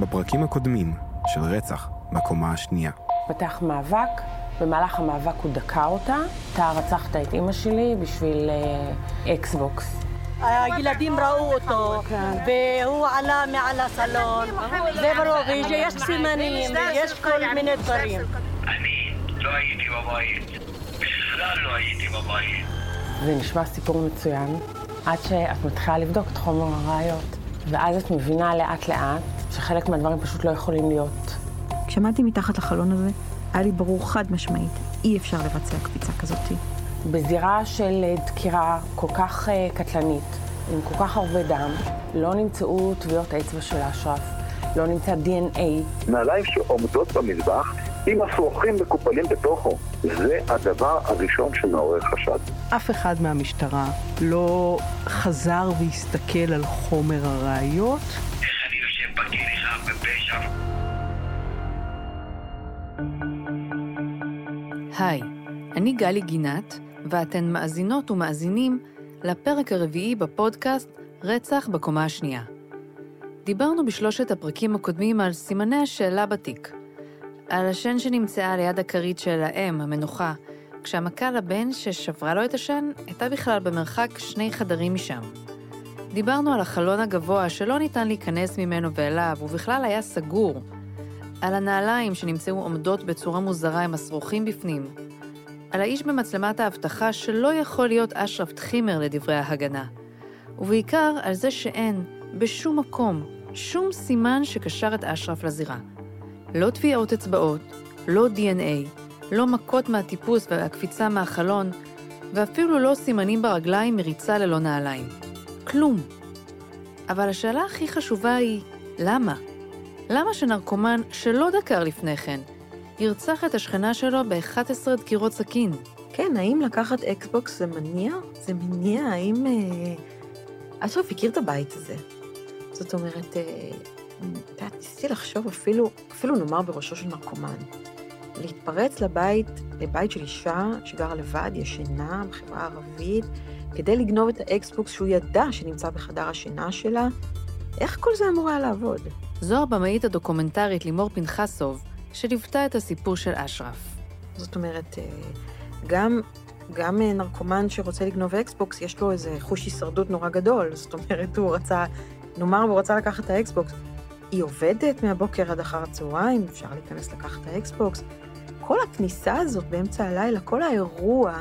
בפרקים הקודמים של רצח בקומה השנייה. פתח מאבק, במהלך המאבק הוא דקה אותה. אתה רצחת את אימא שלי בשביל אה, אקסבוקס. הילדים ראו אותו, והוא עלה מעל הסלון, וברור, ויש סימנים, ויש כל מיני דברים. אני לא הייתי בבית, בכלל לא הייתי בבית. זה נשמע סיפור מצוין, עד שאת מתחילה לבדוק את חומר הראיות. ואז את מבינה לאט לאט שחלק מהדברים פשוט לא יכולים להיות. כשעמדתי מתחת לחלון הזה, היה לי ברור חד משמעית, אי אפשר לבצע קפיצה כזאתי. בזירה של אה, דקירה כל כך אה, קטלנית, עם כל כך הרבה דם, לא נמצאו טביעות אצבע של אשרף, לא נמצא DNA. נעליים שעומדות במזבח עם אפרוחים מקופלים בתוכו. זה הדבר הראשון שמעורר חשד. אף אחד מהמשטרה לא חזר והסתכל על חומר הראיות. היי, אני גלי גינת, ואתן מאזינות ומאזינים לפרק הרביעי בפודקאסט רצח בקומה השנייה. דיברנו בשלושת הפרקים הקודמים על סימני השאלה בתיק, על השן שנמצאה ליד הכרית של האם, המנוחה, כשהמכה לבן ששברה לו את השן הייתה בכלל במרחק שני חדרים משם. דיברנו על החלון הגבוה שלא ניתן להיכנס ממנו ואליו, ובכלל היה סגור. על הנעליים שנמצאו עומדות בצורה מוזרה עם השרוכים בפנים. על האיש במצלמת האבטחה שלא יכול להיות אשרף טחימר לדברי ההגנה. ובעיקר על זה שאין, בשום מקום, שום סימן שקשר את אשרף לזירה. לא טביעות אצבעות, לא DNA, לא מכות מהטיפוס והקפיצה מהחלון, ואפילו לא סימנים ברגליים מריצה ללא נעליים. כלום. אבל השאלה הכי חשובה היא, למה? למה שנרקומן שלא דקר לפני כן, ירצח את השכנה שלו ב-11 דקירות סכין? כן, האם לקחת אקסבוקס זה מניע? זה מניע? האם... אה... אשרף הכיר את הבית הזה. זאת אומרת, אה... יודעת, ניסיתי לחשוב אפילו, אפילו נאמר בראשו של נרקומן. להתפרץ לבית, לבית של אישה שגרה לבד, ישנה, בחברה הערבית, כדי לגנוב את ה Xbox שהוא ידע שנמצא בחדר השינה שלה, איך כל זה אמור היה לעבוד? זו הבמאית הדוקומנטרית לימור פנחסוב, שליוותה את הסיפור של אשרף. זאת אומרת, אה, גם, גם אה, נרקומן שרוצה לגנוב Xbox, יש לו איזה חוש הישרדות נורא גדול. זאת אומרת, הוא רצה, נאמר, הוא רצה לקחת את ה Xbox. היא עובדת מהבוקר עד אחר הצהריים, אפשר להיכנס לקחת את ה Xbox. כל הכניסה הזאת באמצע הלילה, כל האירוע,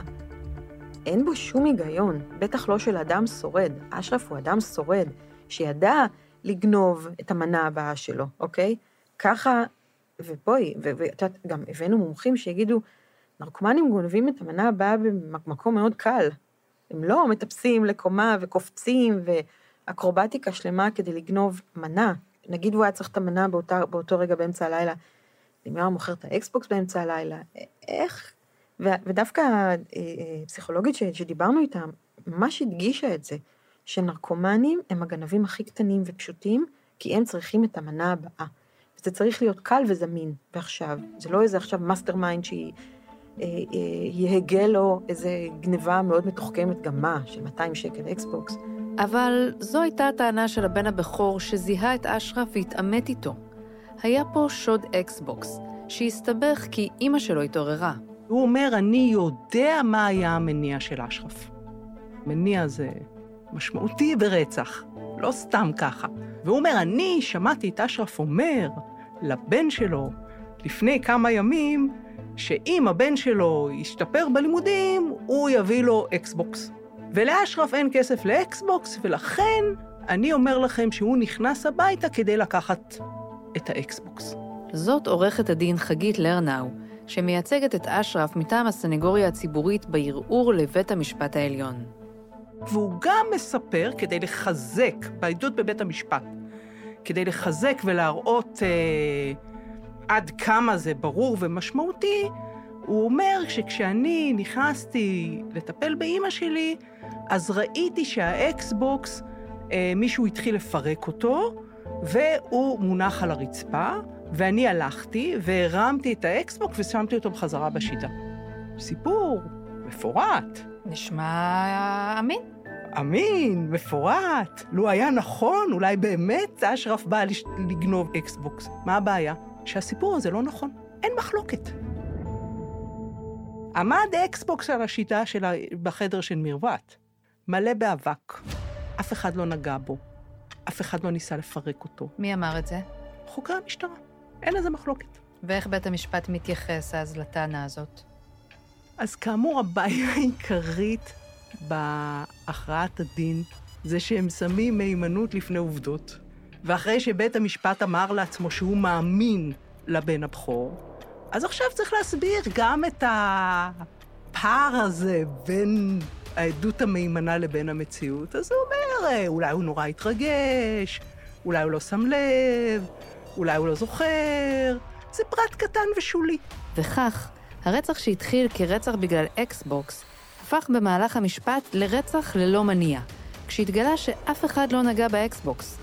אין בו שום היגיון, בטח לא של אדם שורד. אשרף הוא אדם שורד, שידע לגנוב את המנה הבאה שלו, אוקיי? ככה, ובואי, ואת יודעת, גם הבאנו מומחים שיגידו, נרקומנים גונבים את המנה הבאה במקום מאוד קל. הם לא מטפסים לקומה וקופצים ואקרובטיקה שלמה כדי לגנוב מנה. נגיד הוא היה צריך את המנה באותה, באותו רגע באמצע הלילה, היה מוכר את ה Xbox באמצע הלילה, איך? ו, ודווקא אה, אה, שדיברנו איתה, ממש הדגישה את זה, שנרקומנים הם הגנבים הכי קטנים ופשוטים, כי הם צריכים את המנה הבאה. וזה צריך להיות קל וזמין, ועכשיו. זה לא איזה עכשיו mastermind שהיא... אה, יהגה לו איזה גניבה מאוד מתוחכמת, גם מה, של 200 שקל Xbox. אבל זו הייתה הטענה של הבן הבכור שזיהה את אשרף והתעמת איתו. היה פה שוד Xbox, שהסתבך כי אימא שלו התעוררה. הוא אומר, אני יודע מה היה המניע של אשרף. מניע זה משמעותי ברצח, לא סתם ככה. והוא אומר, אני שמעתי את אשרף אומר לבן שלו לפני כמה ימים, שאם הבן שלו ישתפר בלימודים, הוא יביא לו Xbox. ולאשרף אין כסף ל Xbox, ולכן אני אומר לכם שהוא נכנס הביתה כדי לקחת את ה Xbox. זאת עורכת הדין חגית לרנאו, שמייצגת את אשרף מטעם הסנגוריה הציבורית בערעור לבית המשפט העליון. והוא גם מספר, כדי לחזק, בעדות בבית המשפט, כדי לחזק ולהראות אה, עד כמה זה ברור ומשמעותי, הוא אומר שכשאני נכנסתי לטפל באימא שלי, אז ראיתי שה Xbox, אה, מישהו התחיל לפרק אותו, והוא מונח על הרצפה, ואני הלכתי והרמתי את ה Xbox ושמתי אותו בחזרה בשידה. סיפור מפורט. נשמע אמין. אמין, מפורט. לו היה נכון, אולי באמת אשרף בא לגנוב Xbox. מה הבעיה? שהסיפור הזה לא נכון. אין מחלוקת. עמד Xbox על השידה שלה בחדר של מרוות, מלא באבק. אף אחד לא נגע בו, אף אחד לא ניסה לפרק אותו. מי אמר את זה? חוקרי המשטרה, אין לזה מחלוקת. ואיך בית המשפט מתייחס אז לטענה הזאת? אז כאמור, הבעיה העיקרית בהכרעת הדין זה שהם שמים מהימנות לפני עובדות, ואחרי שבית המשפט אמר לעצמו שהוא מאמין לבן הבכור, אז עכשיו צריך להסביר גם את הפער הזה בין העדות המהימנה לבין המציאות. אז הוא אומר, אולי הוא נורא התרגש, אולי הוא לא שם לב, אולי הוא לא זוכר. זה פרט קטן ושולי. וכך, הרצח שהתחיל כרצח בגלל Xbox, הפך במהלך המשפט לרצח ללא מניע, כשהתגלה שאף אחד לא נגע ב Xbox.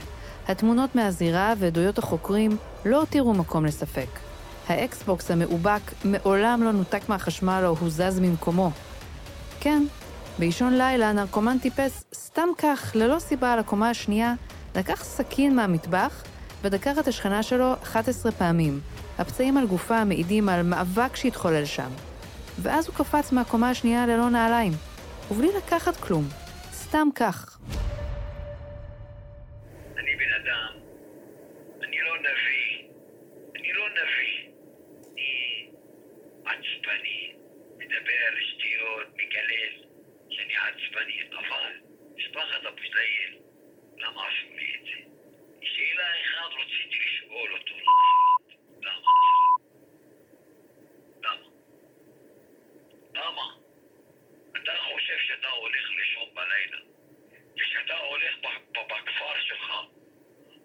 התמונות מהזירה ועדויות החוקרים לא הותירו מקום לספק. ה Xbox המאובק מעולם לא נותק מהחשמל או הוזז ממקומו. כן, באישון לילה נרקומן טיפס סתם כך, ללא סיבה אל הקומה השנייה, לקח סכין מהמטבח ודקר את השכנה שלו 11 פעמים. הפצעים על גופה מעידים על מאבק שהתחולל שם. ואז הוא קפץ מהקומה השנייה ללא נעליים, ובלי לקחת כלום, סתם כך. אני בן אדם, אני לא נביא, אני לא נביא. אני עצבני, מדבר שטויות, מגלל שאני עצבני, אבל משפחת אבו זייל, למה עשו לי את זה? שאלה אחת רציתי לשאול אותו, למה? למה? למה? אתה חושב שאתה הולך לישון בלילה, ושאתה הולך בכפר שלך,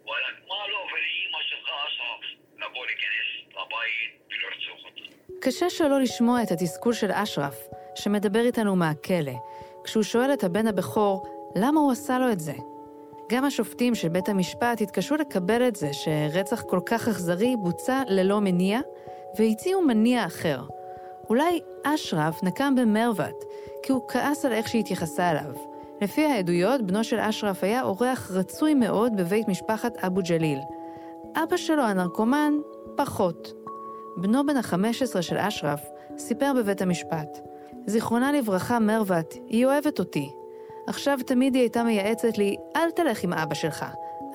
וואלה, מה לא ולאימא שלך אשרף לבוא להיכנס לבית ולרצוח אותה? קשה שלא לשמוע את התסכול של אשרף, שמדבר איתנו מהכלא, כשהוא שואל את הבן הבכור למה הוא עשה לו את זה. גם השופטים של בית המשפט התקשו לקבל את זה שרצח כל כך אכזרי בוצע ללא מניע, והציעו מניע אחר. אולי אשרף נקם במרוות, כי הוא כעס על איך שהתייחסה אליו. לפי העדויות, בנו של אשרף היה אורח רצוי מאוד בבית משפחת אבו ג'ליל. אבא שלו, הנרקומן, פחות. בנו בן ה-15 של אשרף סיפר בבית המשפט, זיכרונה לברכה מרוות, היא אוהבת אותי. עכשיו תמיד היא הייתה מייעצת לי, אל תלך עם אבא שלך,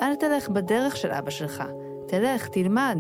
אל תלך בדרך של אבא שלך, תלך, תלמד.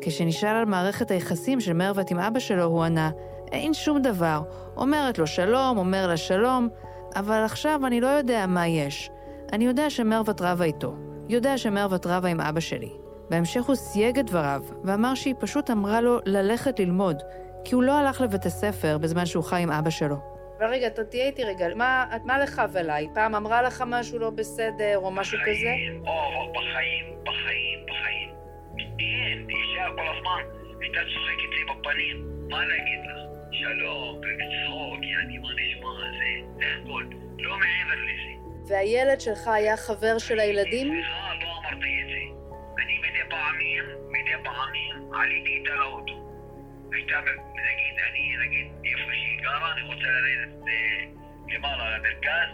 כשנשאל על מערכת היחסים של מרוות עם אבא שלו, הוא ענה, אין שום דבר. אומרת לו שלום, אומר לה שלום, אבל עכשיו אני לא יודע מה יש. אני יודע שמרוות רבה איתו. יודע שמרוות רבה עם אבא שלי. בהמשך הוא סייג את דבריו, ואמר שהיא פשוט אמרה לו ללכת ללמוד, כי הוא לא הלך לבית הספר בזמן שהוא חי עם אבא שלו. אבל רגע, אתה תהיה איתי רגע, מה, מה לך ולי? פעם אמרה לך משהו לא בסדר, או משהו כזה? בחיים, או, בחיים, בחיים, בחיים. אין, אישה כל הזמן הייתה צוחקת לי בפנים. מה להגיד לך? שלום, בצחוק, יעני, מה נשמע? זה, זה הכל. לא מעבר לזה. והילד שלך היה חבר של הילדים? סליחה, לא אמרתי את זה. אני מדי פעמים, מדי פעמים, עליתי איתה לאוטו. הייתה, נגיד, אני, נגיד, איפה שהיא גרה, אני רוצה לרדת אה, למעלה למרכז.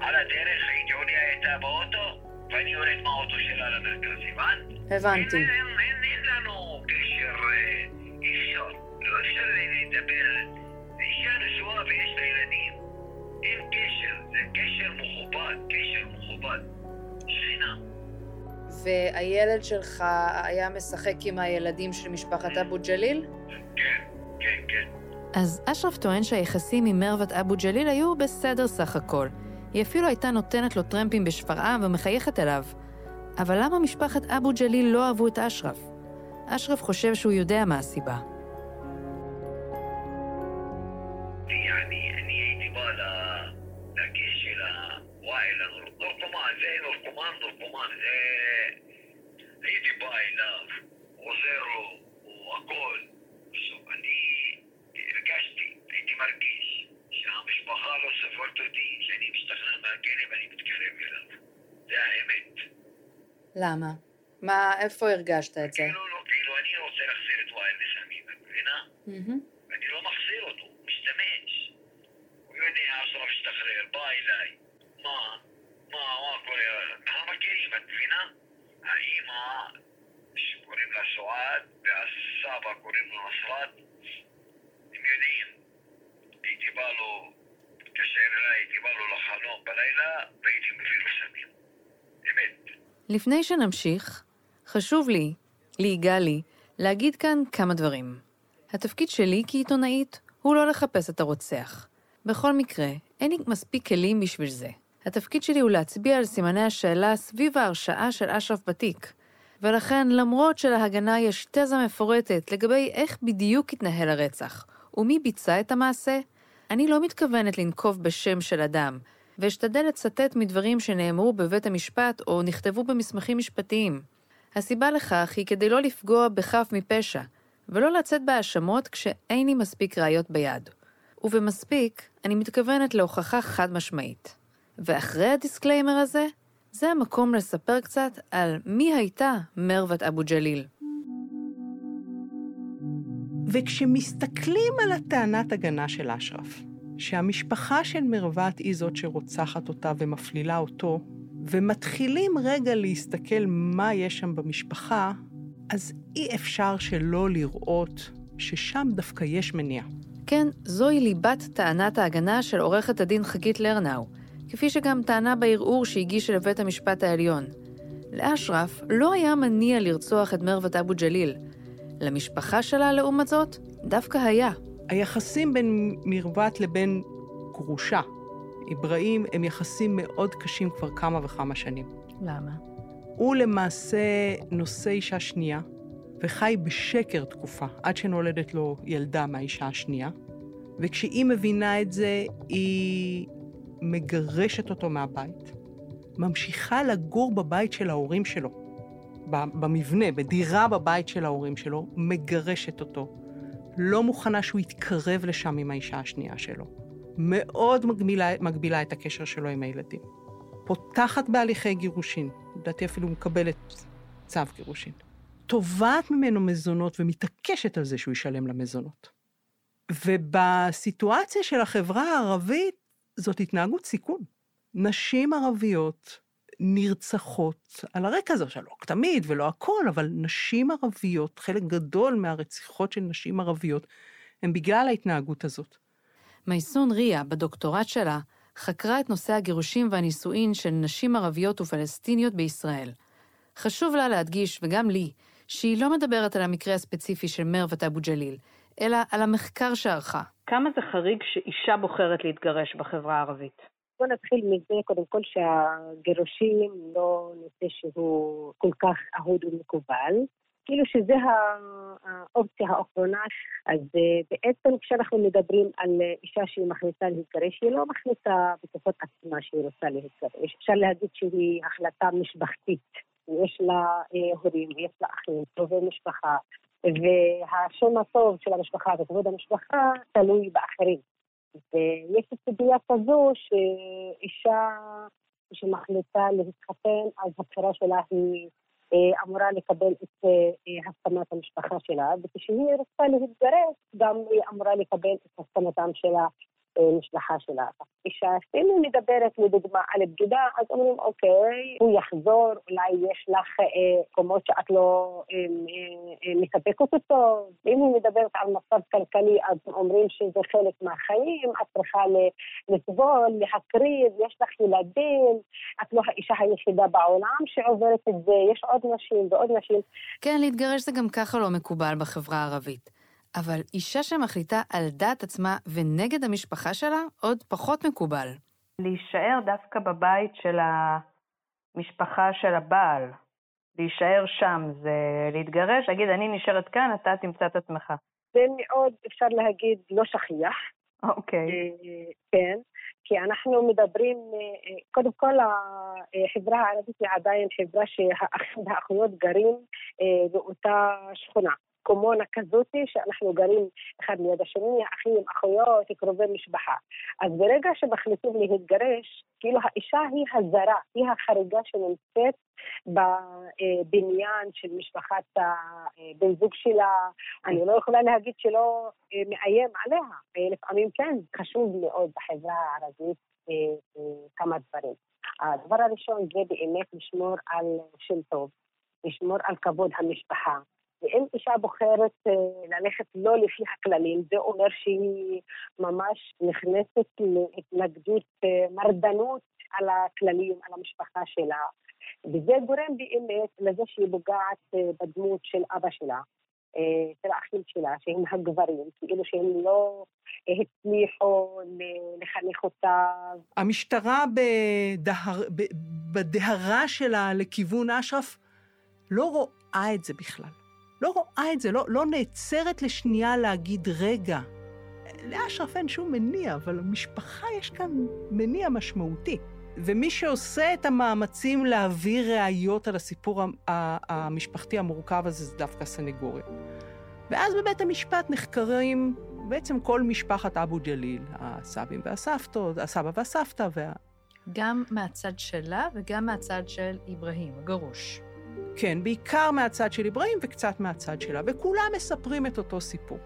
על הדרך הייתי עולה איתה באוטו, ואני יורד מהאוטו שלה למרכז, הבנת? הבנתי. אין, אין, אין, אין לנו קשר, אה, אי אפשר. לא אפשר לדבר. זה אישה נשואה ויש לה ילדים. אין קשר, זה קשר מכובד, קשר מכובד. שכינה. והילד שלך היה משחק עם הילדים של משפחת אבו ג'ליל? כן, כן, כן. אז אשרף טוען שהיחסים עם מרוות אבו ג'ליל היו בסדר סך הכל. היא אפילו הייתה נותנת לו טרמפים בשפרעם ומחייכת אליו. אבל למה משפחת אבו ג'ליל לא אהבו את אשרף? אשרף חושב שהוא יודע מה הסיבה. يعني אני הייתי בא ל- לכיס של הוואי, לנורקומן, זה נורקומן, נורקומן, זה... הייתי בא אליו, עוזר לו, הוא הכל. עכשיו, אני הרגשתי, הייתי מרגיש שהמשפחה לא סופרת אותי, שאני משתחרר מהכלא ואני מתקרב אליו. זה האמת. למה? מה, איפה הרגשת את זה? כאילו, לא, כאילו, אני רוצה להחזיר את וואי לסמים, את מבינה? ואני לא מחזיר אותו, ودي اعرف اشتغل باي لاي ما ما واكو هم كريمة فينا هيما قريب للسعاد بالسابق قريب للنصرات ميودين يتبالو كشيرلا يتبالو לחלום בלילה והייתי מביא לו סמים. אמת. לפני שנמשיך, חשוב לי, לי גלי, להגיד כאן כמה דברים. התפקיד שלי כעיתונאית הוא לא לחפש את הרוצח, בכל מקרה, אין לי מספיק כלים בשביל זה. התפקיד שלי הוא להצביע על סימני השאלה סביב ההרשעה של אשרף בתיק. ולכן, למרות שלהגנה יש תזה מפורטת לגבי איך בדיוק התנהל הרצח ומי ביצע את המעשה, אני לא מתכוונת לנקוב בשם של אדם, ואשתדל לצטט מדברים שנאמרו בבית המשפט או נכתבו במסמכים משפטיים. הסיבה לכך היא כדי לא לפגוע בחף מפשע, ולא לצאת בהאשמות כשאין לי מספיק ראיות ביד. ובמספיק, אני מתכוונת להוכחה חד משמעית. ואחרי ה disclaimer הזה, זה המקום לספר קצת על מי הייתה מרוות אבו ג'ליל. וכשמסתכלים על הטענת הגנה של אשרף, שהמשפחה של מרוות היא זאת שרוצחת אותה ומפלילה אותו, ומתחילים רגע להסתכל מה יש שם במשפחה, אז אי אפשר שלא לראות ששם דווקא יש מניע. כן, זוהי ליבת טענת ההגנה של עורכת הדין חגית לרנאו, כפי שגם טענה בערעור שהגישה לבית המשפט העליון. לאשרף לא היה מניע לרצוח את מרוות אבו ג'ליל. למשפחה שלה, לעומת זאת, דווקא היה. היחסים בין מרוות לבין גרושה, אברהים, הם יחסים מאוד קשים כבר כמה וכמה שנים. למה? הוא למעשה נושא אישה שנייה, וחי בשקר תקופה, עד שנולדת לו ילדה מהאישה השנייה. וכשהיא מבינה את זה, היא מגרשת אותו מהבית, ממשיכה לגור בבית של ההורים שלו, במבנה, בדירה בבית של ההורים שלו, מגרשת אותו. לא מוכנה שהוא יתקרב לשם עם האישה השנייה שלו. מאוד מגבילה, מגבילה את הקשר שלו עם הילדים. פותחת בהליכי גירושין, לדעתי אפילו מקבלת צו גירושין. תובעת ממנו מזונות ומתעקשת על זה שהוא ישלם למזונות. ובסיטואציה של החברה הערבית, זאת התנהגות סיכון. נשים ערביות נרצחות על הרקע הזה, עכשיו לא תמיד ולא הכל, אבל נשים ערביות, חלק גדול מהרציחות של נשים ערביות, הם בגלל ההתנהגות הזאת. מייסון ריה, בדוקטורט שלה, חקרה את נושא הגירושים והנישואין של נשים ערביות ופלסטיניות בישראל. חשוב לה להדגיש, וגם לי, שהיא לא מדברת על המקרה הספציפי של מרוות אבו ג'ליל, אלא על המחקר שערכה. כמה זה חריג שאישה בוחרת להתגרש בחברה הערבית? בוא נתחיל מזה, קודם כל שהגירושים לא נושא שהוא כל כך אהוד ומקובל. כאילו שזה האופציה האחרונה, אז אה, בעצם כשאנחנו מדברים על אישה שהיא מחליטה להתגרש, היא לא מחליטה בכוחות עצמה שהיא רוצה להתגרש. אפשר להגיד שהיא החלטה משפחתית. יש לה אה, הורים, יש לה אחים, קרובי משפחה, והשם הטוב של המשפחה וכבוד המשפחה תלוי באחרים. ויש סוגיה כזו שאישה שמחליטה להתחתן, אז הבחירה שלה היא אה, אמורה לקבל את אה, הסכמת המשפחה שלה, וכשהיא רוצה להתגרש, גם היא אמורה לקבל את הסכמתם שלה משפחה שלה. אישה שאם מדברת לדוגמה על בגידה, אז אומרים, אוקיי, הוא יחזור, אולי יש לך מקומות שאת לא מספקת אותו. ואם היא מדברת על מצב כלכלי, אז אומרים שזה חלק מהחיים, את צריכה לסבול, להקריב, יש לך ילדים, את לא האישה היחידה בעולם שעוברת את זה, יש עוד נשים ועוד נשים. כן, להתגרש זה גם ככה לא מקובל בחברה הערבית. אבל אישה שמחליטה על דעת עצמה ונגד המשפחה שלה, עוד פחות מקובל. להישאר דווקא בבית של המשפחה של הבעל, להישאר שם, זה להתגרש, להגיד, אני נשארת כאן, אתה תמצא את עצמך. זה מאוד, אפשר להגיד, לא שכיח. אוקיי. Okay. אה, כן, כי אנחנו מדברים, אה, קודם כל החברה הערבית היא עדיין חברה שהאחים והאחיות גרים אה, באותה שכונה. קומונה כזאתי, שאנחנו גרים אחד ליד השני, אחים, אחיות, קרובי משפחה. אז ברגע שמחליטים להתגרש, כאילו האישה היא הזרה, היא החריגה שנמצאת בבניין של משפחת הבן זוג שלה. אני לא יכולה להגיד שלא אה, מאיים עליה, לפעמים כן, חשוב מאוד בחברה הערבית אה, אה, כמה דברים. הדבר הראשון זה באמת לשמור על שם טוב. לשמור על כבוד המשפחה. ואם אישה בוחרת אה, ללכת לא לפי הכללים, זה אומר שהיא ממש נכנסת להתנגדות, אה, מרדנות על הכללים, על המשפחה שלה. וזה גורם באמת לזה שהיא פוגעת אה, בדמות של אבא שלה, של האחים שלה, שהם הגברים, כאילו שהם לא הצליחו לחנך אותה. המשטרה בדהר, בדהרה שלה לכיוון אשרף לא רואה את זה בכלל. לא רואה את זה, לא, לא נעצרת לשנייה להגיד, רגע, לאשרף אין שום מניע, אבל למשפחה יש כאן מניע משמעותי. ומי שעושה את המאמצים להביא ראיות על הסיפור המשפחתי המורכב הזה זה דווקא הסנגוריה. ואז בבית המשפט נחקרים בעצם כל משפחת אבו ג'ליל, הסבים והסבתות, הסבא והסבתא וה... גם מהצד שלה וגם מהצד של אברהים, הגרוש. כן, בעיקר מהצד של אברהים וקצת מהצד שלה, וכולם מספרים את אותו סיפור.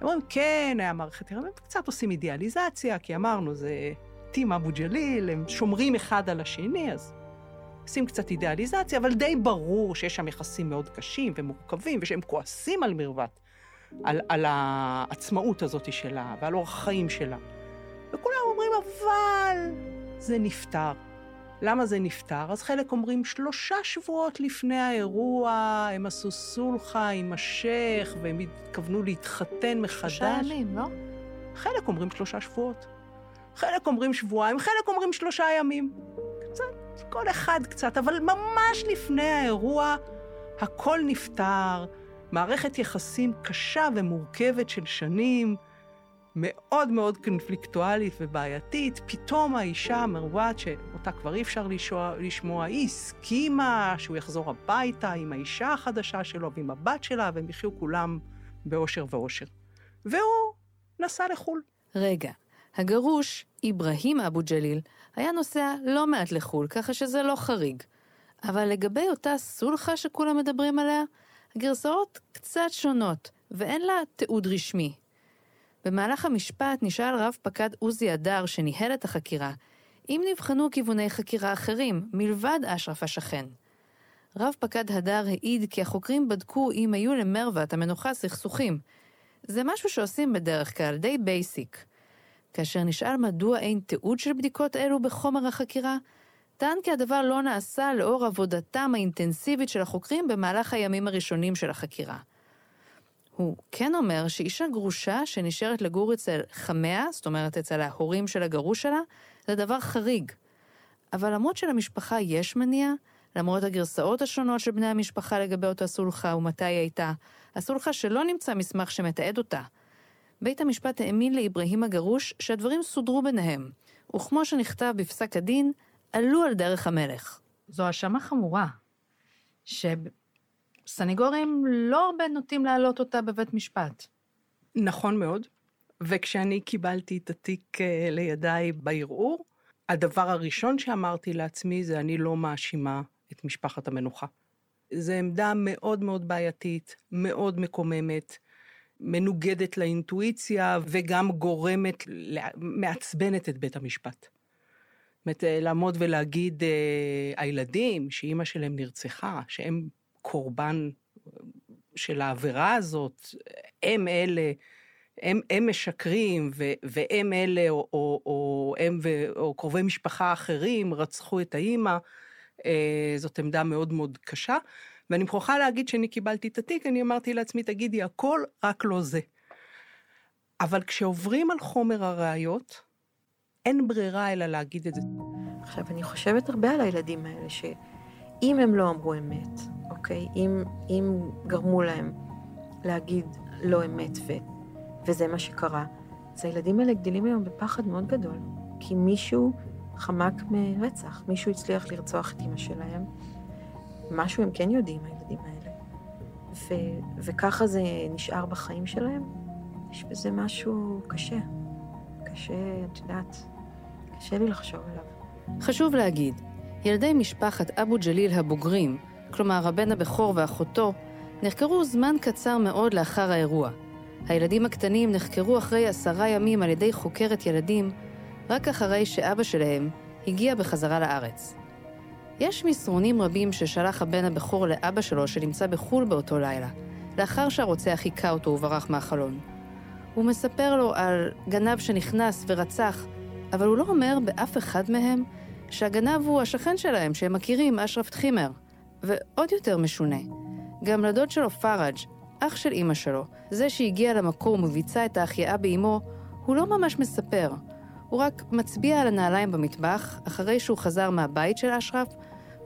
הם אומרים, כן, היה מערכת ירדן, וקצת עושים אידיאליזציה, כי אמרנו, זה טים אבו ג'ליל, הם שומרים אחד על השני, אז עושים קצת אידיאליזציה, אבל די ברור שיש שם יחסים מאוד קשים ומורכבים, ושהם כועסים על מרוות, על, על העצמאות הזאת שלה ועל אורח החיים שלה. וכולם אומרים, אבל זה נפתר. למה זה נפתר? אז חלק אומרים, שלושה שבועות לפני האירוע הם עשו סולחה עם השייח והם התכוונו להתחתן מחדש. שלושה ימים, לא? חלק אומרים שלושה שבועות. חלק אומרים שבועיים, חלק אומרים שלושה ימים. קצת, כל אחד קצת, אבל ממש לפני האירוע הכל נפתר, מערכת יחסים קשה ומורכבת של שנים, מאוד מאוד קונפליקטואלית ובעייתית, פתאום האישה מרוות, שאותה כבר אי אפשר לשמוע, לשמוע, היא הסכימה שהוא יחזור הביתה עם האישה החדשה שלו ועם הבת שלה, והם יחיו כולם באושר ואושר. והוא נסע לחו"ל. רגע, הגרוש, אברהים אבו ג'ליל, היה נוסע לא מעט לחו"ל, ככה שזה לא חריג. אבל לגבי אותה סולחה שכולם מדברים עליה, הגרסאות קצת שונות, ואין לה תיעוד רשמי. במהלך המשפט נשאל רב פקד עוזי אדר, שניהל את החקירה, אם נבחנו כיווני חקירה אחרים, מלבד אשרף השכן. רב פקד הדר העיד כי החוקרים בדקו אם היו למרוות המנוחה סכסוכים. זה משהו שעושים בדרך כלל, די basic. כאשר נשאל מדוע אין תיעוד של בדיקות אלו בחומר החקירה, טען כי הדבר לא נעשה לאור עבודתם האינטנסיבית של החוקרים במהלך הימים הראשונים של החקירה. הוא כן אומר שאישה גרושה שנשארת לגור אצל חמיה, זאת אומרת אצל ההורים של הגרוש שלה, זה דבר חריג. אבל למרות שלמשפחה יש מניע, למרות הגרסאות השונות של בני המשפחה לגבי אותה סולחה ומתי היא הייתה, הסולחה שלא נמצא מסמך שמתעד אותה. בית המשפט האמין לאברהים הגרוש שהדברים סודרו ביניהם, וכמו שנכתב בפסק הדין, עלו על דרך המלך. זו האשמה חמורה, סניגורים לא הרבה נוטים להעלות אותה בבית משפט. נכון מאוד. וכשאני קיבלתי את התיק אה, לידיי בערעור, הדבר הראשון שאמרתי לעצמי זה אני לא מאשימה את משפחת המנוחה. זו עמדה מאוד מאוד בעייתית, מאוד מקוממת, מנוגדת לאינטואיציה וגם גורמת, מעצבנת את בית המשפט. זאת אומרת, אה, לעמוד ולהגיד, אה, הילדים, שאימא שלהם נרצחה, שהם קורבן של העבירה הזאת, הם אלה, הם, הם משקרים, ו, והם אלה, או, או, או הם ו, או קרובי משפחה אחרים רצחו את האימא, אה, זאת עמדה מאוד מאוד קשה. ואני מוכרחה להגיד שאני קיבלתי את התיק, אני אמרתי לעצמי, תגידי הכל, רק לא זה. אבל כשעוברים על חומר הראיות, אין ברירה אלא להגיד את זה. עכשיו, אני חושבת הרבה על הילדים האלה, שאם הם לא אמרו אמת, אוקיי? אם, אם גרמו להם להגיד לא אמת ו, וזה מה שקרה, אז הילדים האלה גדלים היום בפחד מאוד גדול, כי מישהו חמק מרצח, מישהו הצליח לרצוח את אמא שלהם, משהו הם כן יודעים, הילדים האלה. ו, וככה זה נשאר בחיים שלהם, יש בזה משהו קשה. קשה, את יודעת, קשה לי לחשוב עליו. חשוב להגיד, ילדי משפחת אבו ג'ליל הבוגרים כלומר הבן הבכור ואחותו, נחקרו זמן קצר מאוד לאחר האירוע. הילדים הקטנים נחקרו אחרי עשרה ימים על ידי חוקרת ילדים, רק אחרי שאבא שלהם הגיע בחזרה לארץ. יש מסרונים רבים ששלח הבן הבכור לאבא שלו שנמצא בחו"ל באותו לילה, לאחר שהרוצח היכה אותו וברח מהחלון. הוא מספר לו על גנב שנכנס ורצח, אבל הוא לא אומר באף אחד מהם שהגנב הוא השכן שלהם, שהם מכירים, אשרף טחימר. ועוד יותר משונה, גם לדוד שלו פראג', אח של אימא שלו, זה שהגיע למקום וביצע את ההחייאה באימו, הוא לא ממש מספר. הוא רק מצביע על הנעליים במטבח, אחרי שהוא חזר מהבית של אשרף,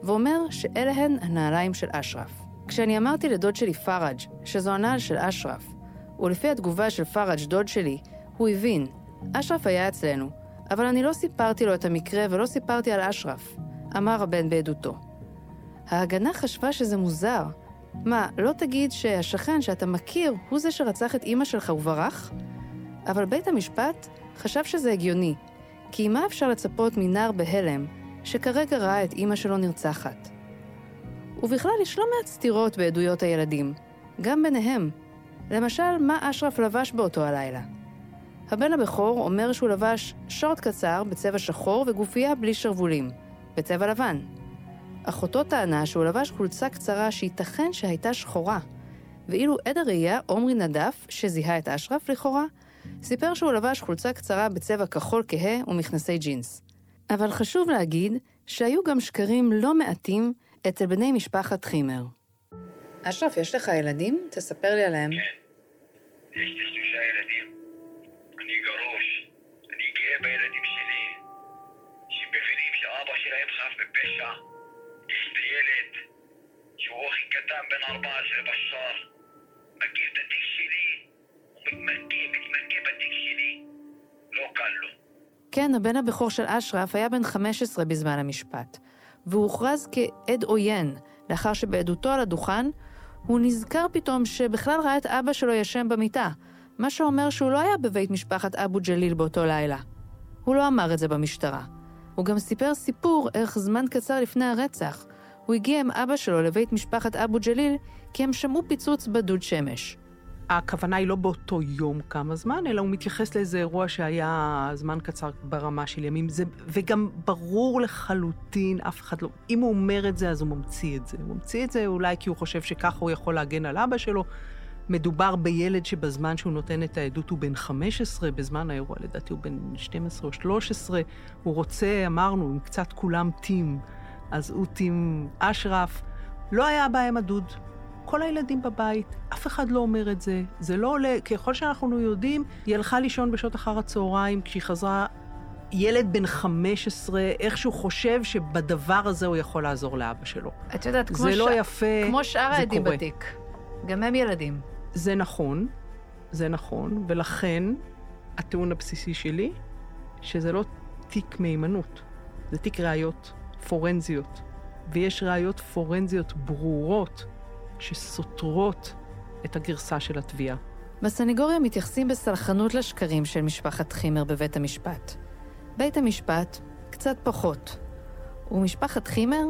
ואומר שאלה הן הנעליים של אשרף. כשאני אמרתי לדוד שלי פראג' שזו הנעל של אשרף, ולפי התגובה של פראג' דוד שלי, הוא הבין, אשרף היה אצלנו, אבל אני לא סיפרתי לו את המקרה ולא סיפרתי על אשרף, אמר הבן בעדותו. ההגנה חשבה שזה מוזר. מה, לא תגיד שהשכן שאתה מכיר הוא זה שרצח את אימא שלך וברח? אבל בית המשפט חשב שזה הגיוני, כי מה אפשר לצפות מנער בהלם שכרגע ראה את אימא שלו נרצחת? ובכלל יש לא מעט סתירות בעדויות הילדים, גם ביניהם. למשל, מה אשרף לבש באותו הלילה? הבן הבכור אומר שהוא לבש שורט קצר בצבע שחור וגופייה בלי שרוולים, בצבע לבן. אחותו טענה שהוא לבש חולצה קצרה שייתכן שהייתה שחורה, ואילו עד הראייה, עומרי נדף, שזיהה את אשרף לכאורה, סיפר שהוא לבש חולצה קצרה בצבע כחול כהה ומכנסי ג'ינס. אבל חשוב להגיד שהיו גם שקרים לא מעטים אצל בני משפחת חימר. אשרף, יש לך ילדים? תספר לי עליהם. כן. יש לי שלושה ילדים. אני גרוש. אני גאה בילדים שלי, שמבינים שאבא שלהם חף מפשע. יש לי ילד שהוא הכי קטן, בן 14, בשאר. מכיר את התיק שלי, הוא מתמקד, מתמקד בתיק שלי. לא קל לו. כן, הבן הבכור של אשרף היה בן 15 בזמן המשפט, והוא הוכרז כעד עוין, לאחר שבעדותו על הדוכן, הוא נזכר פתאום שבכלל ראה את אבא שלו ישן במיטה, מה שאומר שהוא לא היה בבית משפחת אבו ג'ליל באותו לילה. הוא לא אמר את זה במשטרה. הוא גם סיפר סיפור איך זמן קצר לפני הרצח, הוא הגיע עם אבא שלו לבית משפחת אבו ג'ליל כי הם שמעו פיצוץ בדוד שמש. הכוונה היא לא באותו יום כמה זמן, אלא הוא מתייחס לאיזה אירוע שהיה זמן קצר ברמה של ימים. זה, וגם ברור לחלוטין, אף אחד לא... אם הוא אומר את זה, אז הוא ממציא את זה. הוא ממציא את זה אולי כי הוא חושב שככה הוא יכול להגן על אבא שלו. מדובר בילד שבזמן שהוא נותן את העדות הוא בן 15, בזמן האירוע לדעתי הוא בן 12 או 13. הוא רוצה, אמרנו, אם קצת כולם טים, אז הוא טים אשרף. לא היה בהם הדוד. כל הילדים בבית, אף אחד לא אומר את זה, זה לא עולה, ככל שאנחנו יודעים, היא הלכה לישון בשעות אחר הצהריים, כשהיא חזרה, ילד בן 15, איכשהו חושב שבדבר הזה הוא יכול לעזור לאבא שלו. את יודעת, כמו, זה ש... לא יפה, כמו שאר העדים. בתיק. גם הם ילדים. זה נכון, זה נכון, ולכן הטיעון הבסיסי שלי, שזה לא תיק מהימנות, זה תיק ראיות פורנזיות, ויש ראיות פורנזיות ברורות שסותרות את הגרסה של התביעה. בסנגוריה מתייחסים בסלחנות לשקרים של משפחת חימר בבית המשפט. בית המשפט, קצת פחות. ומשפחת חימר,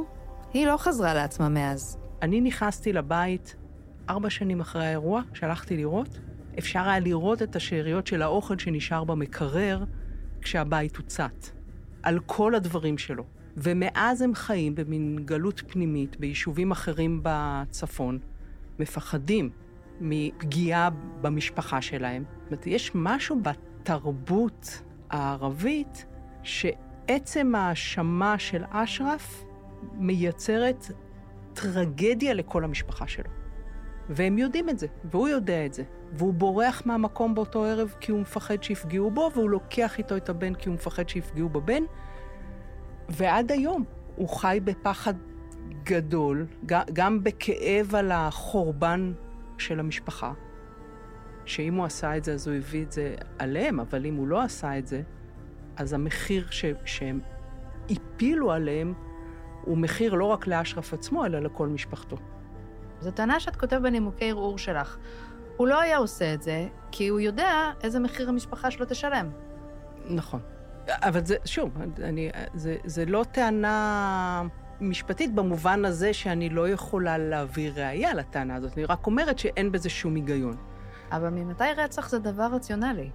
היא לא חזרה לעצמה מאז. אני נכנסתי לבית ארבע שנים אחרי האירוע, שהלכתי לראות. אפשר היה לראות את השאריות של האוכל שנשאר במקרר כשהבית הוצת. על כל הדברים שלו. ומאז הם חיים במין גלות פנימית ביישובים אחרים בצפון, מפחדים מפגיעה במשפחה שלהם. זאת אומרת, יש משהו בתרבות הערבית שעצם ההאשמה של אשרף מייצרת טרגדיה לכל המשפחה שלו. והם יודעים את זה, והוא יודע את זה. והוא בורח מהמקום באותו ערב כי הוא מפחד שיפגעו בו, והוא לוקח איתו את הבן כי הוא מפחד שיפגעו בבן. ועד היום הוא חי בפחד גדול, גם בכאב על החורבן של המשפחה, שאם הוא עשה את זה אז הוא הביא את זה עליהם, אבל אם הוא לא עשה את זה, אז המחיר ש- שהם הפילו עליהם הוא מחיר לא רק לאשרף עצמו, אלא לכל משפחתו. זו טענה שאת כותב בנימוקי ערעור שלך. הוא לא היה עושה את זה, כי הוא יודע איזה מחיר המשפחה שלו תשלם. נכון. אבל זה, שוב, אני, זה, זה לא טענה משפטית במובן הזה שאני לא יכולה להביא ראייה לטענה הזאת, אני רק אומרת שאין בזה שום היגיון. אבל ממתי רצח זה דבר רציונלי?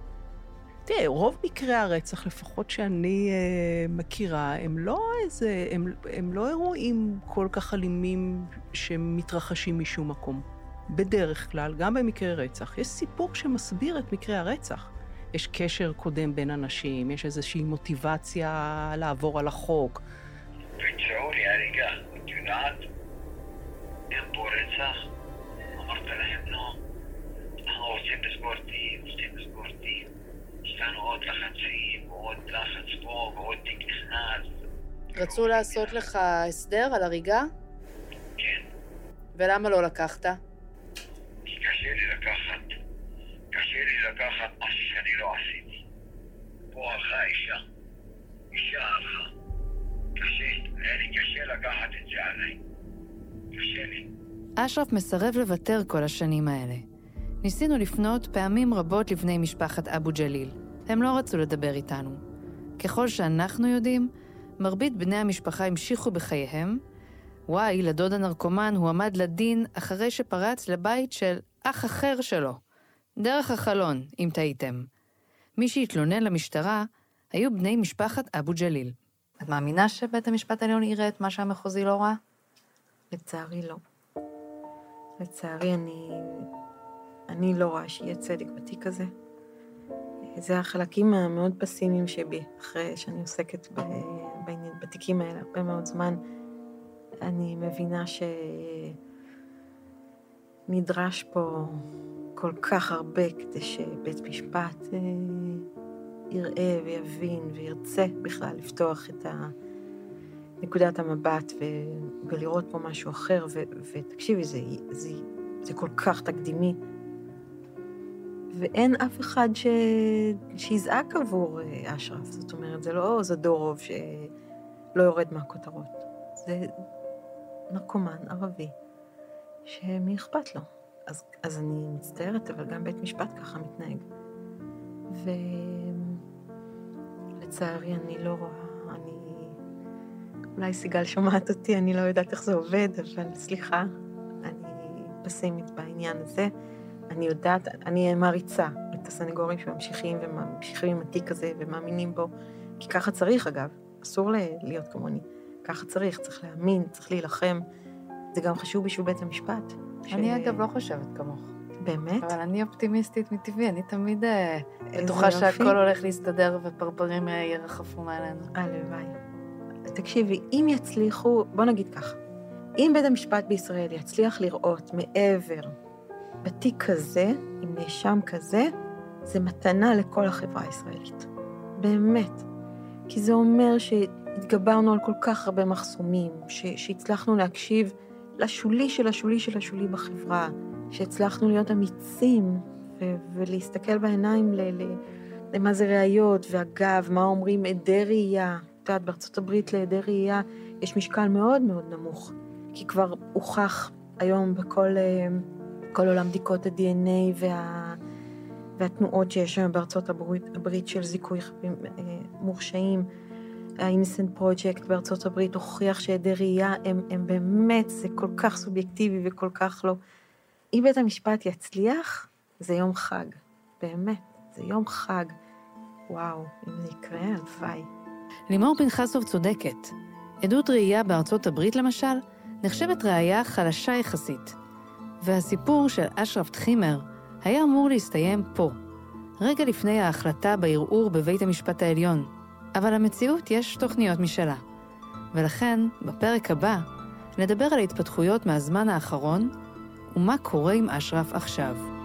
תראה, רוב מקרי הרצח, לפחות שאני אה, מכירה, הם לא איזה, הם, הם לא אירועים כל כך אלימים שמתרחשים משום מקום. בדרך כלל, גם במקרי רצח, יש סיפור שמסביר את מקרי הרצח. יש קשר קודם בין אנשים, יש איזושהי מוטיבציה לעבור על החוק. אין פה רצח? אמרת להם לא. אנחנו רוצים לסגור תיק, רוצים לסגור תיק. לנו עוד לחצים, עוד לחץ פה, ועוד תיק נכנס. רצו לעשות לך הסדר על הריגה? כן. ולמה לא לקחת? כי קשה לי לקחת, קשה לי לקחת משהו שאני לא עשיתי. פה הלכה אישה, אישה הלכה. קשה, היה לי קשה לקחת את זה עליי. קשה לי. אשרף מסרב לוותר כל השנים האלה. ניסינו לפנות פעמים רבות לבני משפחת אבו ג'ליל. הם לא רצו לדבר איתנו. ככל שאנחנו יודעים, מרבית בני המשפחה המשיכו בחייהם. וואי, לדוד הנרקומן, הועמד לדין אחרי שפרץ לבית של אח אחר שלו. דרך החלון, אם טעיתם. מי שהתלונן למשטרה היו בני משפחת אבו ג'ליל. את מאמינה שבית המשפט העליון יראה את מה שהמחוזי לא ראה? לצערי לא. לצערי אני, אני לא רואה שיהיה צדק בתיק הזה. זה החלקים המאוד פסימיים שבי, אחרי שאני עוסקת ב, בעניין, בתיקים האלה הרבה מאוד זמן. אני מבינה שנדרש פה כל כך הרבה כדי שבית משפט אה, יראה ויבין וירצה בכלל לפתוח את ה... נקודת המבט ו... ולראות פה משהו אחר, ו... ותקשיבי, זה, זה, זה כל כך תקדימי. ואין אף אחד ש... שיזעק עבור אה, אשרף, זאת אומרת, זה לא זדורוב שלא יורד מהכותרות. זה נרקומן ערבי, שמי אכפת לו. אז, אז אני מצטערת, אבל גם בית משפט ככה מתנהג. ולצערי אני לא רואה, אני... אולי סיגל שומעת אותי, אני לא יודעת איך זה עובד, אבל סליחה, אני פסימית בעניין הזה. אני יודעת, אני מעריצה את הסנגורים שממשיכים וממשיכים עם התיק הזה ומאמינים בו, כי ככה צריך אגב, אסור להיות כמוני. ככה צריך, צריך להאמין, צריך להילחם. זה גם חשוב בשביל בית המשפט. אני ש... אגב לא חושבת כמוך. באמת? אבל אני אופטימיסטית מטבעי, אני תמיד אה, בטוחה שהכל הולך להסתדר ופרפרים אה, ירחפו מעלינו. הלוואי. תקשיבי, אם יצליחו, בוא נגיד ככה, אם בית המשפט בישראל יצליח לראות מעבר בתיק כזה, עם נאשם כזה, זה מתנה לכל החברה הישראלית. באמת. כי זה אומר שהתגברנו על כל כך הרבה מחסומים, שהצלחנו להקשיב לשולי של השולי של השולי בחברה, שהצלחנו להיות אמיצים ו- ולהסתכל בעיניים ל- ל- למה זה ראיות, ואגב, מה אומרים עדי ראייה. את יודעת, בארצות הברית לעדי ראייה יש משקל מאוד מאוד נמוך, כי כבר הוכח היום בכל אה, כל עולם בדיקות ה-DNA וה, והתנועות שיש היום בארצות הברית, הברית של זיכוי חפים אה, מורשעים. ה-Innocent Project בארצות הברית הוכיח שעדי ראייה הם, הם באמת, זה כל כך סובייקטיבי וכל כך לא. אם בית המשפט יצליח, זה יום חג, באמת, זה יום חג. וואו, אם זה יקרה, הלוואי. לימור פנחסוב צודקת. עדות ראייה בארצות הברית, למשל, נחשבת ראייה חלשה יחסית. והסיפור של אשרף טחימר היה אמור להסתיים פה, רגע לפני ההחלטה בערעור בבית המשפט העליון. אבל למציאות יש תוכניות משלה. ולכן, בפרק הבא, נדבר על ההתפתחויות מהזמן האחרון, ומה קורה עם אשרף עכשיו.